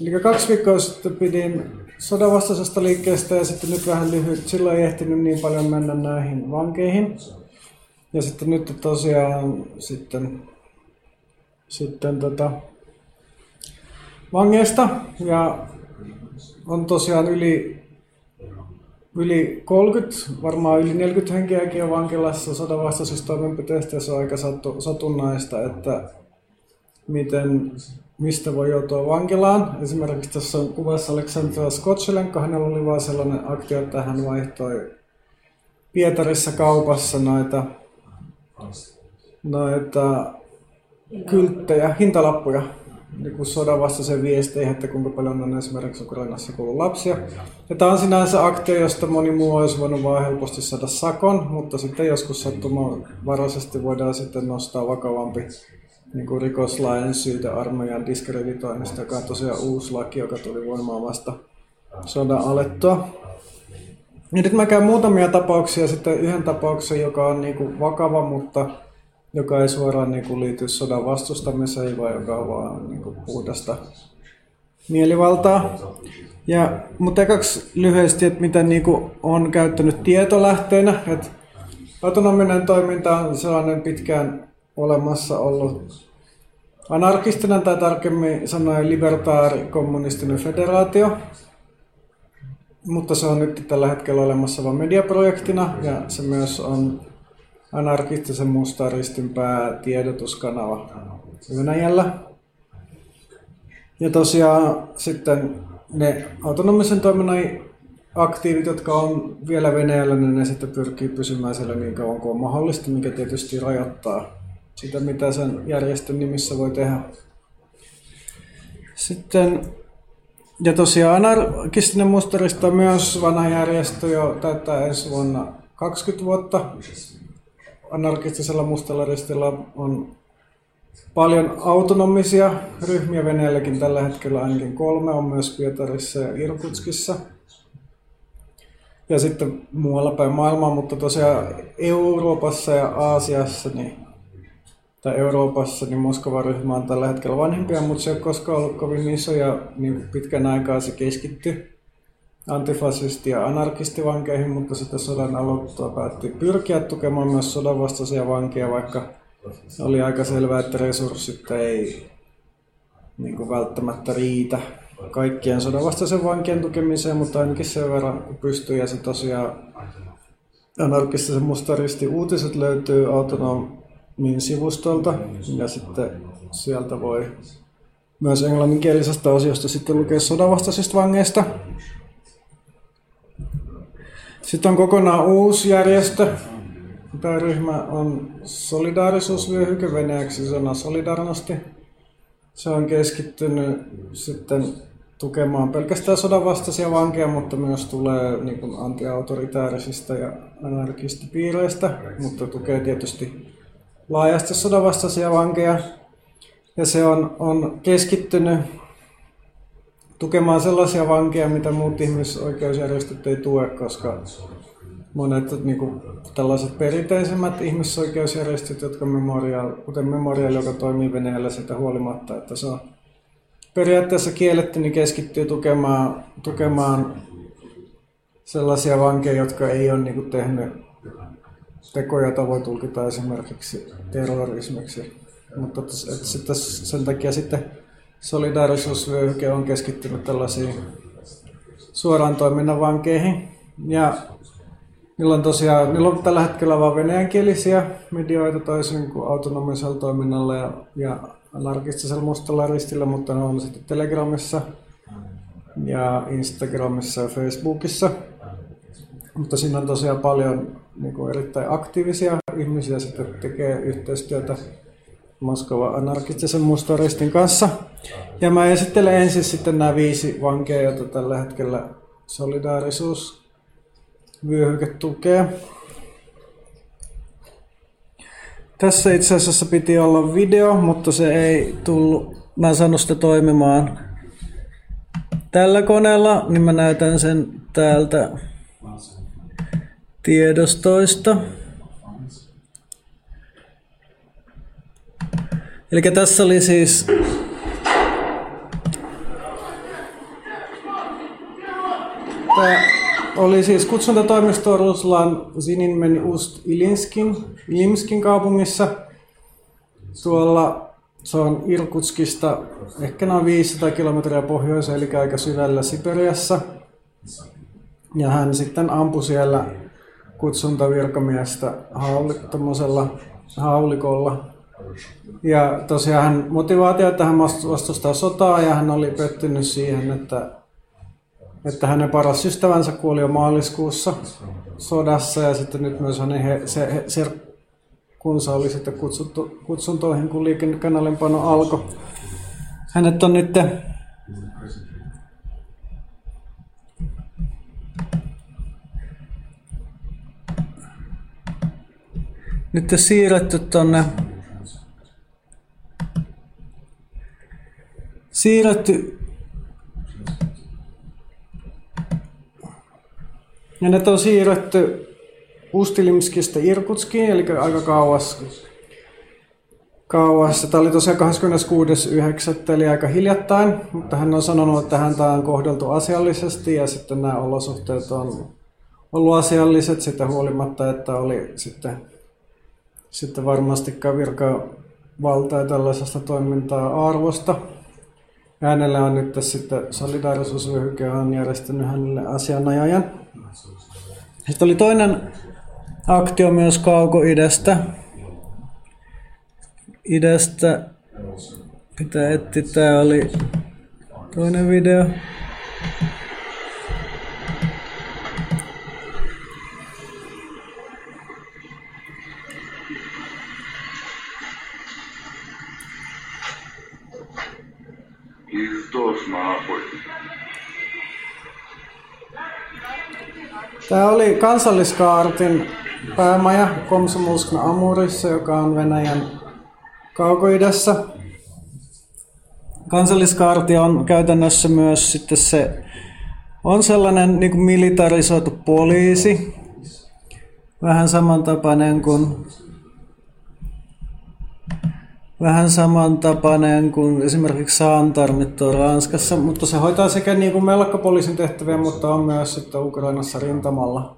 Eli kaksi viikkoa sitten pidin sodanvastaisesta liikkeestä ja sitten nyt vähän lyhyt. Silloin ei ehtinyt niin paljon mennä näihin vankeihin. Ja sitten nyt tosiaan sitten, sitten tota, vangeista ja on tosiaan yli, yli 30, varmaan yli 40 henkeäkin on vankilassa sodanvastaisista toimenpiteistä ja se on aika satunnaista, että miten, mistä voi joutua vankilaan. Esimerkiksi tässä on kuvassa Aleksandra Skotchelenko, hänellä oli vain sellainen aktio, että hän vaihtoi Pietarissa kaupassa noita, noita kylttejä, hintalappuja niin kuin sodan vastaisen viesteihin, että kuinka paljon on esimerkiksi Ukrainassa kuullut lapsia. Ja tämä on sinänsä aktio, josta moni muu olisi voinut vaan helposti saada sakon, mutta sitten joskus sattumanvaraisesti voidaan sitten nostaa vakavampi niin kuin rikoslain syytä armeijan diskreditoinnista, joka on tosiaan uusi laki, joka tuli voimaan vasta sodan alettua. Ja nyt mä käyn muutamia tapauksia, sitten yhden tapauksen, joka on niin kuin vakava, mutta joka ei suoraan niin kuin liity sodan vastustamiseen, vaan joka on vaan niin kuin puhdasta mielivaltaa. Ja, mutta ekaksi lyhyesti, että mitä niin kuin on käyttänyt tietolähteenä. Että autonominen toiminta on sellainen pitkään olemassa ollut anarkistinen tai tarkemmin sanoen libertaari kommunistinen federaatio. Mutta se on nyt tällä hetkellä olemassa vain mediaprojektina ja se myös on anarkistisen mustan ristin päätiedotuskanava Venäjällä. Ja tosiaan sitten ne autonomisen toiminnan aktiivit, jotka on vielä Venäjällä, niin ne sitten pyrkii pysymään siellä niin kauan kuin on mahdollista, mikä tietysti rajoittaa sitä, mitä sen järjestön nimissä voi tehdä. Sitten, ja tosiaan anarkistinen mustarista on myös vanha järjestö jo täyttää ensi vuonna 20 vuotta anarkistisella mustalla on paljon autonomisia ryhmiä Venäjälläkin tällä hetkellä ainakin kolme on myös Pietarissa ja Irkutskissa. Ja sitten muualla päin maailmaa, mutta tosiaan Euroopassa ja Aasiassa, niin, tai Euroopassa, niin Moskovan ryhmä on tällä hetkellä vanhempia, mutta se ei ole koskaan ollut kovin iso ja niin pitkän aikaa se keskittyy antifasisti- ja anarkistivankeihin, mutta sitten sodan aloittua päätti pyrkiä tukemaan myös sodanvastaisia vankeja, vaikka oli aika selvää, että resurssit ei niin kuin välttämättä riitä kaikkien sodanvastaisen vankien tukemiseen, mutta ainakin sen verran pystyy. Ja se tosiaan anarkistisen mustaristi uutiset löytyy autonomin sivustolta ja sitten sieltä voi myös englanninkielisestä osiosta sitten lukea sodanvastaisista vangeista. Sitten on kokonaan uusi järjestö. Tämä ryhmä on solidaarisuusvyöhyke venäjäksi sana solidarnosti. Se on keskittynyt sitten tukemaan pelkästään sodanvastaisia vankeja, mutta myös tulee niin kuin antiautoritäärisistä ja anarkistipiireistä, mutta tukee tietysti laajasti sodanvastaisia vankeja. Ja se on, on keskittynyt tukemaan sellaisia vankeja, mitä muut ihmisoikeusjärjestöt ei tue, koska monet niin kuin, tällaiset perinteisemmät ihmisoikeusjärjestöt, jotka Memorial, kuten Memorial, joka toimii Venäjällä sitä huolimatta, että se on periaatteessa kielletty, niin keskittyy tukemaan, tukemaan sellaisia vankeja, jotka ei ole niin kuin, tehnyt tekoja, voi tulkita esimerkiksi terrorismiksi. Mutta että, että sen takia sitten solidaarisuusvyöhyke on keskittynyt tällaisiin suoraan toiminnan vankeihin. Ja niillä on tosiaan, niillä on tällä hetkellä vain venäjänkielisiä medioita toisin kuin autonomisella toiminnalla ja, ja anarkistisella mustalla ristillä, mutta ne on sitten Telegramissa ja Instagramissa ja Facebookissa. Mutta siinä on tosiaan paljon niin kuin erittäin aktiivisia ihmisiä sitten tekee yhteistyötä Moskova anarkistisen mustaristin kanssa. Ja mä esittelen ensin sitten nämä viisi vankeja, joita tällä hetkellä solidaarisuus vyöhyke tukee. Tässä itse asiassa piti olla video, mutta se ei tullut, mä en saanut sitä toimimaan tällä koneella, niin mä näytän sen täältä tiedostoista. Eli tässä oli siis Tämä oli siis kutsuntatoimisto Ruslan Zininmen Ust Ilinskin, Ilimskin kaupungissa. Tuolla se on Irkutskista ehkä noin 500 kilometriä pohjoiseen, eli aika syvällä Siperiassa. Ja hän sitten ampui siellä kutsuntavirkamiestä hauli, haulikolla. Ja tosiaan hän motivaatio, että hän vastustaa sotaa ja hän oli pettynyt siihen, että, että hänen paras ystävänsä kuoli jo maaliskuussa sodassa ja sitten nyt myös hänen he, se, se kunsa oli sitten kutsuttu kutsuntoihin, kun liikennekanalinpano alkoi. Hänet on nyt nyt siirretty tonne siirretty ja ne on siirretty Ustilimskista Irkutskiin, eli aika kauas. kauas. Tämä oli tosiaan 26.9. eli aika hiljattain, mutta hän on sanonut, että häntä on kohdeltu asiallisesti ja sitten nämä olosuhteet on ollut asialliset sitä huolimatta, että oli sitten, sitten varmastikaan virkavalta ja tällaisesta toimintaa arvosta. Hänellä on nyt sitten solidaarisuusvyöhyke on järjestänyt hänelle asianajajan. Sitten oli toinen aktio myös kauko-idästä. Idästä pitää etsiä. Tää oli toinen video. Tämä oli kansalliskaartin päämaja Komsomolskna Amurissa, joka on Venäjän kaukoidässä. Kansalliskaarti on käytännössä myös sitten se, on sellainen niin kuin militarisoitu poliisi, vähän samantapainen kuin vähän samantapainen kuin esimerkiksi Saantarmit on Ranskassa, mutta se hoitaa sekä niin kuin melkkapoliisin tehtäviä, mutta on myös sitten Ukrainassa rintamalla.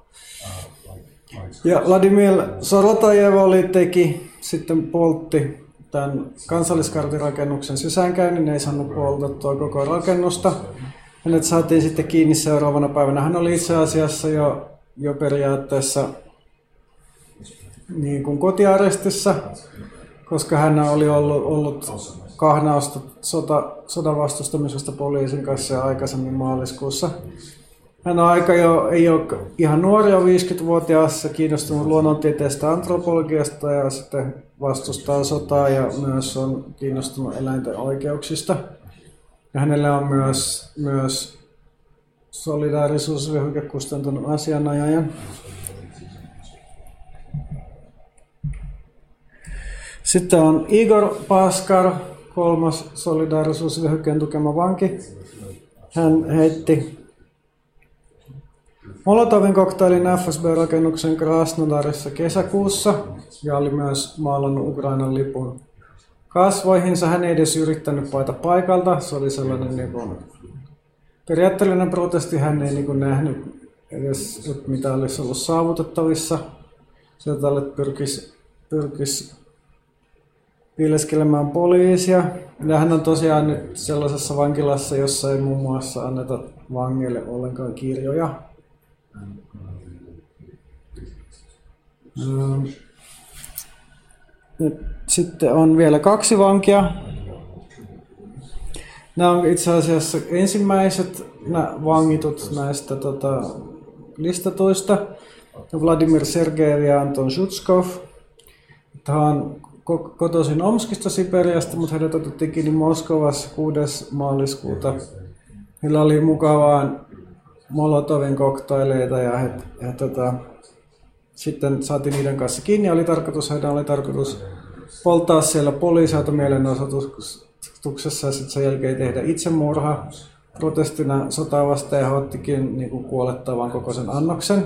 Ja Vladimir Sorotajev oli teki, sitten poltti tämän kansalliskartirakennuksen sisäänkäynnin, ei saanut poltettua koko rakennusta. Hänet saatiin sitten kiinni seuraavana päivänä. Hän oli itse asiassa jo, jo periaatteessa niin kuin kotiarestissa, koska hän oli ollut, ollut kahnausta sota, sodan vastustamisesta poliisin kanssa aikaisemmin maaliskuussa. Hän on aika jo, ei ole ihan nuori, on 50-vuotias, kiinnostunut luonnontieteestä antropologiasta ja sitten vastustaa sotaa ja myös on kiinnostunut eläinten oikeuksista. Ja hänellä on myös, myös solidaarisuusvyöhyke kustantanut asianajajan. Sitten on Igor Paskar, kolmas solidaarisuusvyöhykkeen tukema vanki. Hän heitti Molotovin koktailin FSB-rakennuksen Krasnodarissa kesäkuussa ja oli myös maalannut Ukrainan lipun kasvoihinsa. Hän ei edes yrittänyt paita paikalta. Se oli sellainen niin kuin, periaatteellinen protesti. Hän ei niin kuin, nähnyt edes, että mitä olisi ollut saavutettavissa. Sieltä pyrkisi, pyrkisi piileskelemään poliisia. Ja hän on tosiaan nyt sellaisessa vankilassa, jossa ei muun muassa anneta vangeille ollenkaan kirjoja. Nyt sitten on vielä kaksi vankia. Nämä on itse asiassa ensimmäiset vangitut näistä tota, listatuista. Vladimir Sergeev ja Anton Shutskov. Hän on kotoisin Omskista Siperiasta, mutta heidät otettiin kiinni Moskovassa 6. maaliskuuta. Heillä oli mukavaan Molotovin koktaileita ja, he, ja tota, sitten saatiin niiden kanssa kiinni. Oli tarkoitus, heidän oli tarkoitus polttaa siellä poliisiauto mielenosoituksessa ja sitten sen jälkeen tehdä itsemurha protestina sotaa vastaan ja ottikin niin kuin kuolettavan koko sen annoksen.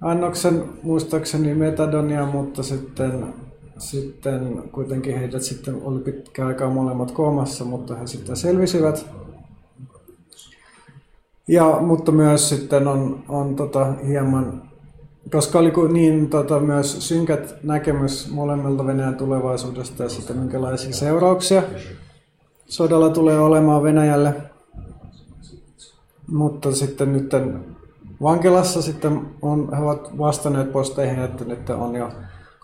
Annoksen muistaakseni metadonia, mutta sitten, sitten kuitenkin heidät sitten oli pitkään aikaa molemmat koomassa, mutta he sitten selvisivät. Ja, mutta myös sitten on, on tota, hieman, koska oli niin tota, myös synkät näkemys molemmilta Venäjän tulevaisuudesta ja sitten minkälaisia seurauksia sodalla tulee olemaan Venäjälle. Mutta sitten nyt vankilassa sitten on, he ovat vastanneet posteihin, että nyt on jo,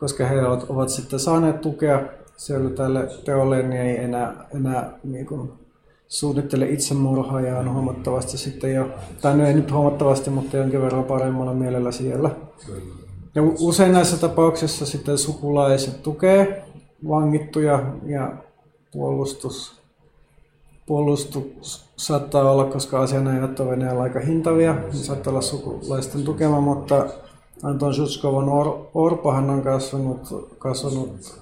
koska he ovat, ovat sitten saaneet tukea siellä tälle teolle, niin ei enää, enää niin kuin, suunnittele itsemurhaa ja on huomattavasti sitten jo, tai no ei nyt huomattavasti, mutta jonkin verran paremmalla mielellä siellä. Ja usein näissä tapauksissa sitten sukulaiset tukee vangittuja ja puolustus, puolustus saattaa olla, koska asianajat Venäjällä aika hintavia, niin saattaa olla sukulaisten tukema, mutta Anton Shutskovon Or- Orpohan on kasvanut, kasvanut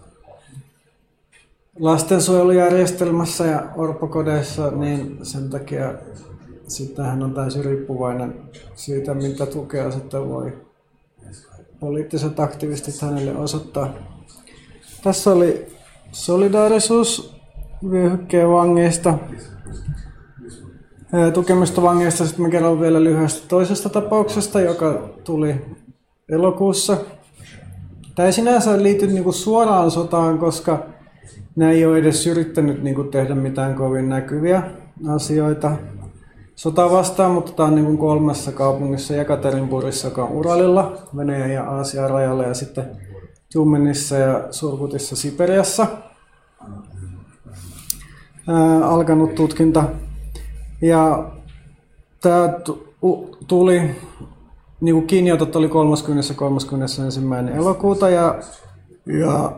lastensuojelujärjestelmässä ja orpokodeissa, niin sen takia sitten hän on täysin riippuvainen siitä, mitä tukea sitten voi poliittiset aktivistit hänelle osoittaa. Tässä oli solidaarisuus vyöhykkeen vangeista. Tukemista vangeista sitten me kerron vielä lyhyesti toisesta tapauksesta, joka tuli elokuussa. Tämä ei sinänsä liity niinku suoraan sotaan, koska ne ei ole edes yrittänyt niin kuin, tehdä mitään kovin näkyviä asioita sota vastaan, mutta tämä on niin kuin kolmessa kaupungissa, Jekaterinburgissa, joka on Uralilla, Venäjän ja Aasian rajalla, ja sitten Tjumenissa ja Surkutissa Siperiassa ää, alkanut tutkinta. Ja tämä tuli, niin kuin kiinniotot oli 30. 31. elokuuta, ja, ja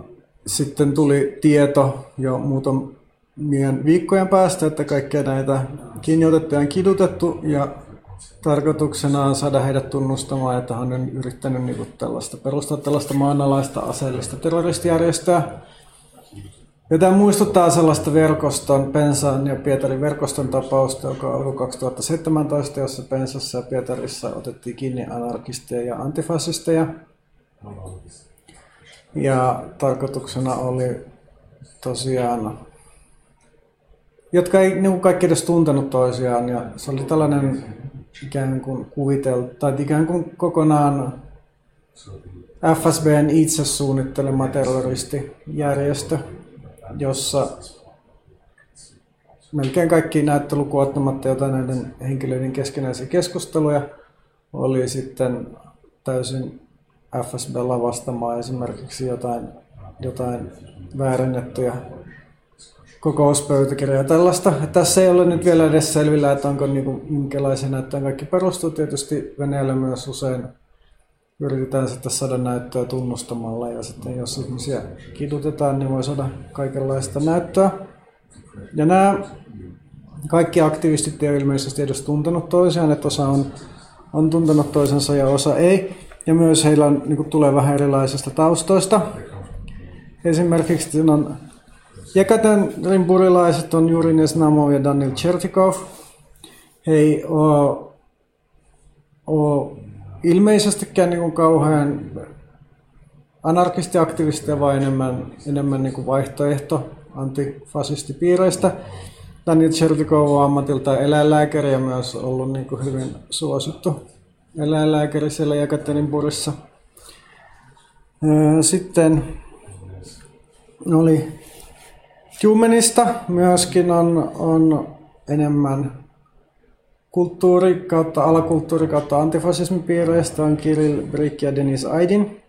sitten tuli tieto jo muutamien viikkojen päästä, että kaikkia näitä kiinniotettuja on kidutettu ja tarkoituksena on saada heidät tunnustamaan, että hän on yrittänyt niin kuin tällaista, perustaa tällaista maanalaista aseellista terroristijärjestöä. Ja tämä muistuttaa sellaista verkoston, Pensan ja Pietarin verkoston tapausta, joka alkoi 2017, jossa Pensassa ja Pietarissa otettiin kiinni anarkisteja ja antifasisteja. Ja tarkoituksena oli tosiaan, jotka ei niin kaikki edes tuntenut toisiaan. Ja se oli tällainen ikään kuin kuviteltu, tai ikään kuin kokonaan FSBn itse suunnittelema terroristijärjestö, jossa melkein kaikki näyttelykuun ottamatta jotain näiden henkilöiden keskinäisiä keskusteluja oli sitten täysin FSBlla vastaamaan esimerkiksi jotain, jotain väärennettyjä kokouspöytäkirjoja tällaista. Tässä ei ole nyt vielä edes selvillä, että onko niinku, minkälaisia näyttöjä kaikki perustuu. Tietysti Venäjällä myös usein yritetään sitten saada näyttöä tunnustamalla ja sitten jos ihmisiä kidutetaan, niin voi saada kaikenlaista näyttöä. Ja nämä kaikki aktivistit eivät ilmeisesti edes tuntenut toisiaan, että osa on, on tuntenut toisensa ja osa ei. Ja myös heillä on, niin kuin, tulee vähän erilaisista taustoista. Esimerkiksi on Jekaterinburilaiset on Juri Nesnamov ja Daniel Chertikov. He ei ole ilmeisestikään niin kuin kauhean anarkistiaktivisteja, vaan enemmän, enemmän niin kuin vaihtoehto antifasistipiireistä. Daniel Chertikov on ammatilta eläinlääkäri ja myös ollut niin kuin hyvin suosittu eläinlääkäri siellä Jekaterinburgissa. Sitten oli Jumenista myöskin on, on enemmän kulttuuri kautta, alakulttuuri kautta antifasismipiireistä on Kirill Brick ja Denis Aidin.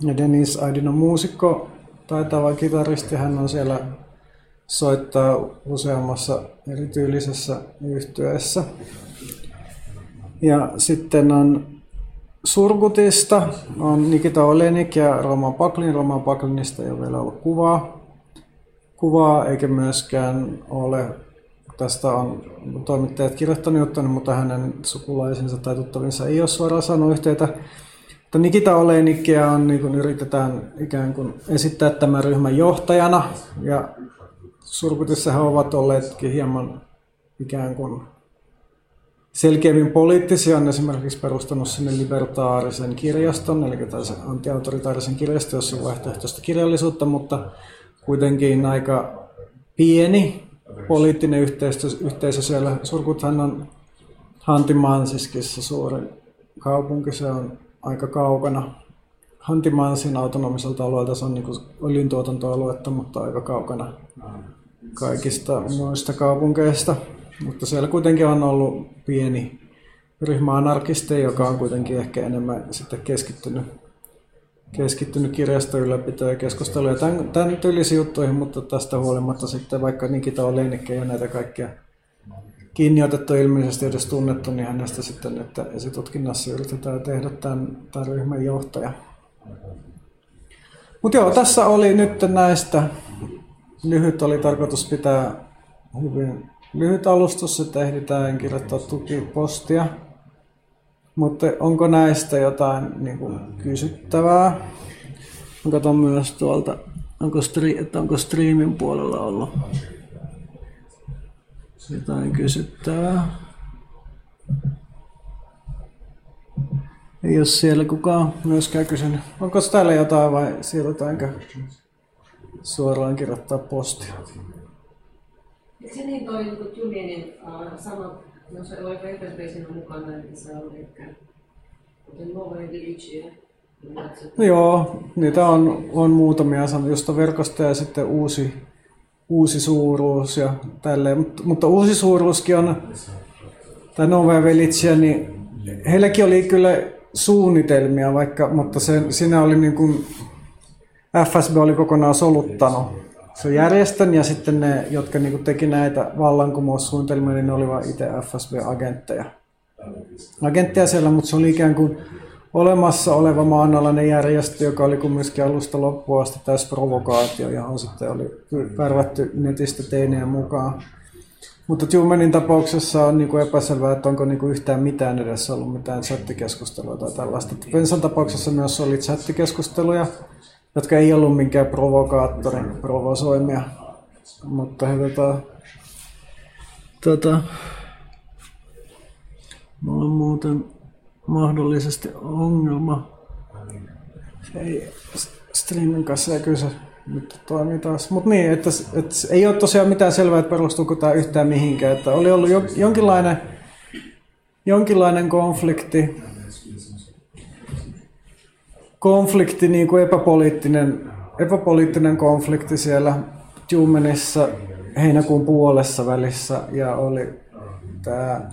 Ja Denis Aidin on muusikko, taitava kitaristi. Hän on siellä soittaa useammassa erityylisessä yhtyeessä. Ja sitten on Surgutista on Nikita Olenik ja Roman Paklin. Roman Paklinista ei ole vielä ollut kuvaa. Kuvaa eikä myöskään ole, tästä on toimittajat kirjoittanut jotain, mutta hänen sukulaisensa tai tuttavinsa ei ole suoraan saanut yhteyttä. Mutta Nikita Olenikia on, niin kuin yritetään ikään kuin esittää tämän ryhmän johtajana. Ja Surgutissa he ovat olleetkin hieman ikään kuin selkeämmin poliittisia on esimerkiksi perustanut sinne libertaarisen kirjaston, eli antiautoritaarisen kirjaston, jossa on vaihtoehtoista kirjallisuutta, mutta kuitenkin aika pieni poliittinen yhteisö, yhteisö siellä. Surkuthan on Hantimansiskissa suurin kaupunki, se on aika kaukana Hantimansin autonomiselta alueelta, se on niin öljyntuotantoaluetta, mutta aika kaukana kaikista muista kaupunkeista. Mutta siellä kuitenkin on ollut pieni ryhmä anarkisteja, joka on kuitenkin ehkä enemmän sitten keskittynyt, keskittynyt kirjaston ylläpitoon ja keskusteluun ja tämän, tämän tyylisiin juttuihin, mutta tästä huolimatta sitten vaikka Nikita Olenikke ja näitä kaikkia kiinni otettu ilmeisesti edes tunnettu, niin hänestä sitten, että esitutkinnassa yritetään tehdä tämän, tämän ryhmän johtaja. Mutta joo, tässä oli nyt näistä. Lyhyt oli tarkoitus pitää hyvin lyhyt alustus, että ehditään kirjoittaa tukipostia. Mutta onko näistä jotain niin kuin, kysyttävää? Mä katson myös tuolta, onko, stri, että onko streamin puolella ollut jotain kysyttävää. Ei ole siellä kukaan myöskään kysynyt. Onko täällä jotain vai siirrytäänkö suoraan kirjoittaa postia? Se niin toi niin Julienin uh, sama, no se oli FSB siinä mukana, että se oli ehkä kuten Novojen Village No joo, niitä on, on muutamia josta verkosta ja sitten uusi, uusi suuruus ja tälleen. Mutta, mutta uusi suuruuskin on, tämä Nove Village, niin heilläkin oli kyllä suunnitelmia, vaikka, mutta se, siinä oli niin kuin, FSB oli kokonaan soluttanut se järjestön ja sitten ne, jotka niin kuin teki näitä vallankumoussuunnitelmia, niin ne olivat itse FSB-agentteja. Agentteja siellä, mutta se oli ikään kuin olemassa oleva maanalainen järjestö, joka oli kumminkin alusta loppuun asti täys provokaatio, johon sitten oli värvätty netistä teineen mukaan. Mutta Tumenin tapauksessa on niin epäselvää, että onko niin kuin yhtään mitään edessä ollut mitään chattikeskustelua tai tällaista. Pensan tapauksessa myös oli chattikeskusteluja, jotka ei ollut minkään provokaattorin provosoimia. Mutta he tota, tota, mulla on muuten mahdollisesti ongelma. Se ei streamin kanssa ei kyllä se nyt toimii taas. Mutta niin, että, että, ei ole tosiaan mitään selvää, että perustuuko tämä yhtään mihinkään. Että oli ollut jo, jonkinlainen, jonkinlainen konflikti, konflikti, niin kuin epäpoliittinen, epäpoliittinen konflikti siellä Jumenissa heinäkuun puolessa välissä. Ja oli tämä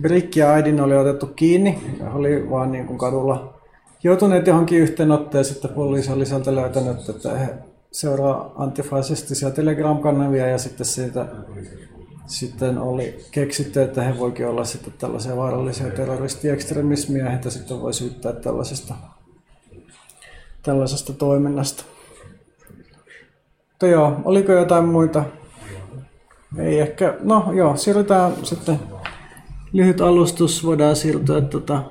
Brick ja Aidin oli otettu kiinni. Ja oli vaan niin kuin kadulla joutuneet johonkin yhteenotteen sitten poliisi oli sieltä löytänyt, että he seuraa antifasistisia Telegram-kanavia ja sitten siitä sitten oli keksitty, että he voikin olla sitten tällaisia vaarallisia terroristiekstremismiä ja heitä sitten voi syyttää tällaisesta, tällaisesta toiminnasta. Mutta joo, oliko jotain muita? Ei ehkä, no joo, siirrytään sitten lyhyt alustus, voidaan siirtyä tota,